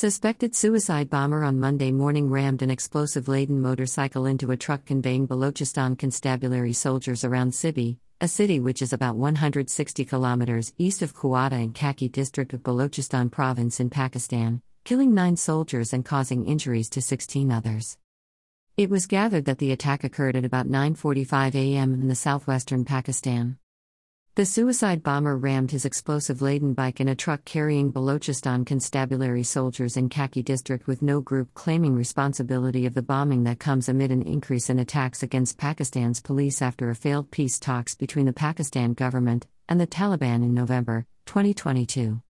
Suspected suicide bomber on Monday morning rammed an explosive laden motorcycle into a truck conveying Balochistan constabulary soldiers around Sibi, a city which is about 160 kilometers east of Quetta in Kaki district of Balochistan province in Pakistan, killing nine soldiers and causing injuries to 16 others. It was gathered that the attack occurred at about 9:45 a.m. in the southwestern Pakistan. The suicide bomber rammed his explosive laden bike in a truck carrying Balochistan constabulary soldiers in Kaki district with no group claiming responsibility of the bombing that comes amid an increase in attacks against Pakistan's police after a failed peace talks between the Pakistan government and the Taliban in November 2022.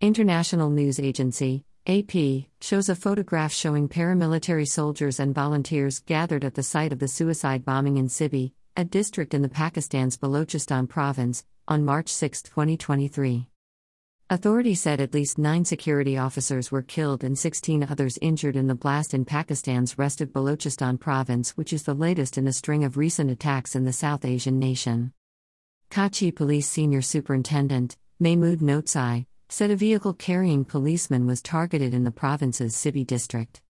International news agency AP shows a photograph showing paramilitary soldiers and volunteers gathered at the site of the suicide bombing in Sibi, a district in the Pakistan's Balochistan province, on March 6, 2023. Authorities said at least nine security officers were killed and 16 others injured in the blast in Pakistan's restive Balochistan province, which is the latest in a string of recent attacks in the South Asian nation. Karachi Police Senior Superintendent, Mahmood Notzai, said a vehicle carrying policemen was targeted in the province's Sibi district.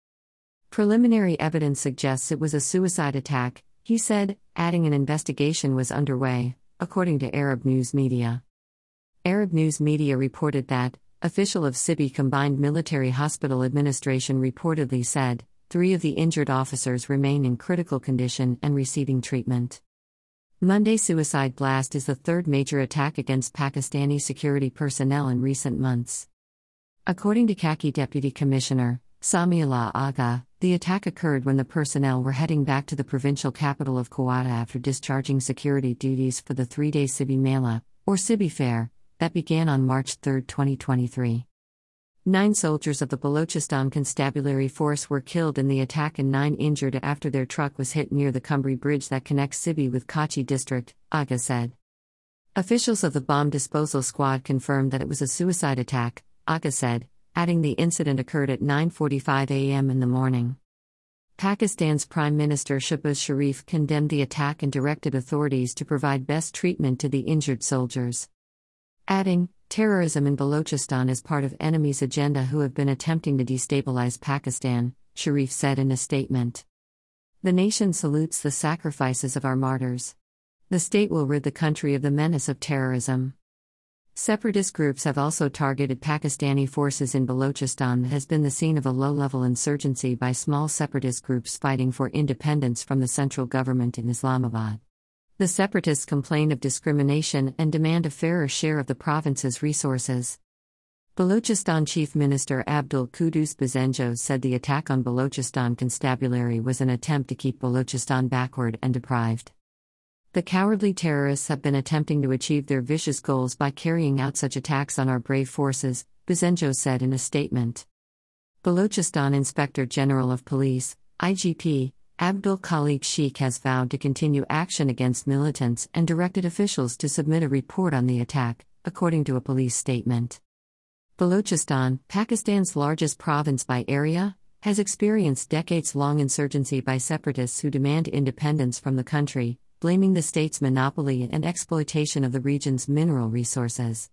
Preliminary evidence suggests it was a suicide attack, he said, adding an investigation was underway, according to Arab news media. Arab news media reported that, official of Sibi Combined Military Hospital Administration reportedly said, three of the injured officers remain in critical condition and receiving treatment. Monday suicide blast is the third major attack against Pakistani security personnel in recent months. According to Kaki Deputy Commissioner, Samiullah Aga, the attack occurred when the personnel were heading back to the provincial capital of Quetta after discharging security duties for the three day Sibi Mela, or Sibi Fair, that began on March 3, 2023. Nine soldiers of the Balochistan Constabulary Force were killed in the attack and nine injured after their truck was hit near the Cumbri Bridge that connects Sibi with Kachi district, Aga said. Officials of the bomb disposal squad confirmed that it was a suicide attack, Aga said, adding the incident occurred at 9:45 a.m. in the morning. Pakistan's Prime Minister Shehbaz Sharif condemned the attack and directed authorities to provide best treatment to the injured soldiers. Adding, terrorism in Balochistan is part of enemies' agenda who have been attempting to destabilize Pakistan, Sharif said in a statement. The nation salutes the sacrifices of our martyrs. The state will rid the country of the menace of terrorism. Separatist groups have also targeted Pakistani forces in Balochistan that has been the scene of a low level insurgency by small separatist groups fighting for independence from the central government in Islamabad. The separatists complain of discrimination and demand a fairer share of the province's resources. Balochistan Chief Minister Abdul Quddus Bizenjo said the attack on Balochistan Constabulary was an attempt to keep Balochistan backward and deprived. The cowardly terrorists have been attempting to achieve their vicious goals by carrying out such attacks on our brave forces, Bizenjo said in a statement. Balochistan Inspector General of Police, IGP, Abdul Khalik Sheikh has vowed to continue action against militants and directed officials to submit a report on the attack, according to a police statement. Balochistan, Pakistan's largest province by area, has experienced decades long insurgency by separatists who demand independence from the country, blaming the state's monopoly and exploitation of the region's mineral resources.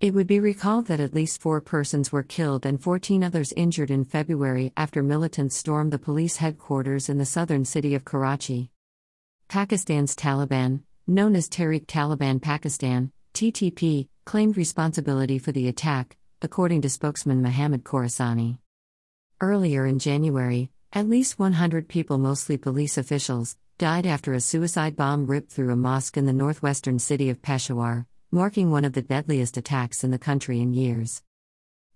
It would be recalled that at least four persons were killed and 14 others injured in February after militants stormed the police headquarters in the southern city of Karachi. Pakistan's Taliban, known as Tehrik Taliban Pakistan, TTP, claimed responsibility for the attack, according to spokesman Mohammad Khorasani. Earlier in January, at least 100 people, mostly police officials, died after a suicide bomb ripped through a mosque in the northwestern city of Peshawar, marking one of the deadliest attacks in the country in years.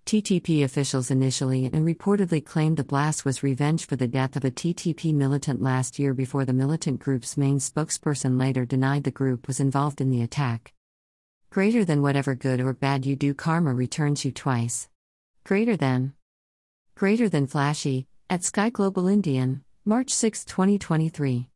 TTP officials initially and reportedly claimed the blast was revenge for the death of a TTP militant last year before the militant group's main spokesperson later denied the group was involved in the attack. Greater than whatever good or bad you do, karma returns you twice. Greater than. Greater than flashy, at Sky Global Indian, March 6, 2023.